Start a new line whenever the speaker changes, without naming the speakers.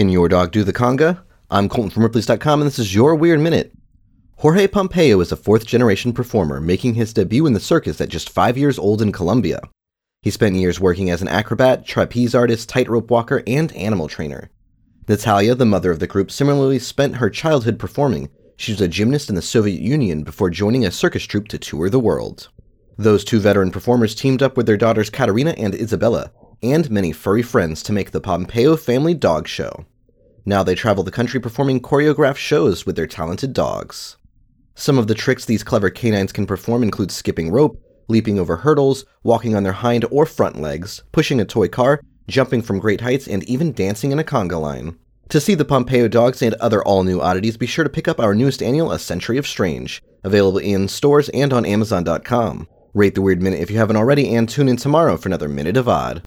Can your dog do the conga? I'm Colton from Ripley's.com, and this is your Weird Minute. Jorge Pompeyo is a fourth generation performer, making his debut in the circus at just five years old in Colombia. He spent years working as an acrobat, trapeze artist, tightrope walker, and animal trainer. Natalia, the mother of the group, similarly spent her childhood performing. She was a gymnast in the Soviet Union before joining a circus troupe to tour the world. Those two veteran performers teamed up with their daughters Katerina and Isabella, and many furry friends to make the Pompeyo Family Dog Show. Now they travel the country performing choreographed shows with their talented dogs. Some of the tricks these clever canines can perform include skipping rope, leaping over hurdles, walking on their hind or front legs, pushing a toy car, jumping from great heights, and even dancing in a conga line. To see the Pompeyo dogs and other all new oddities, be sure to pick up our newest annual A Century of Strange, available in stores and on Amazon.com. Rate the Weird Minute if you haven't already, and tune in tomorrow for another Minute of Odd.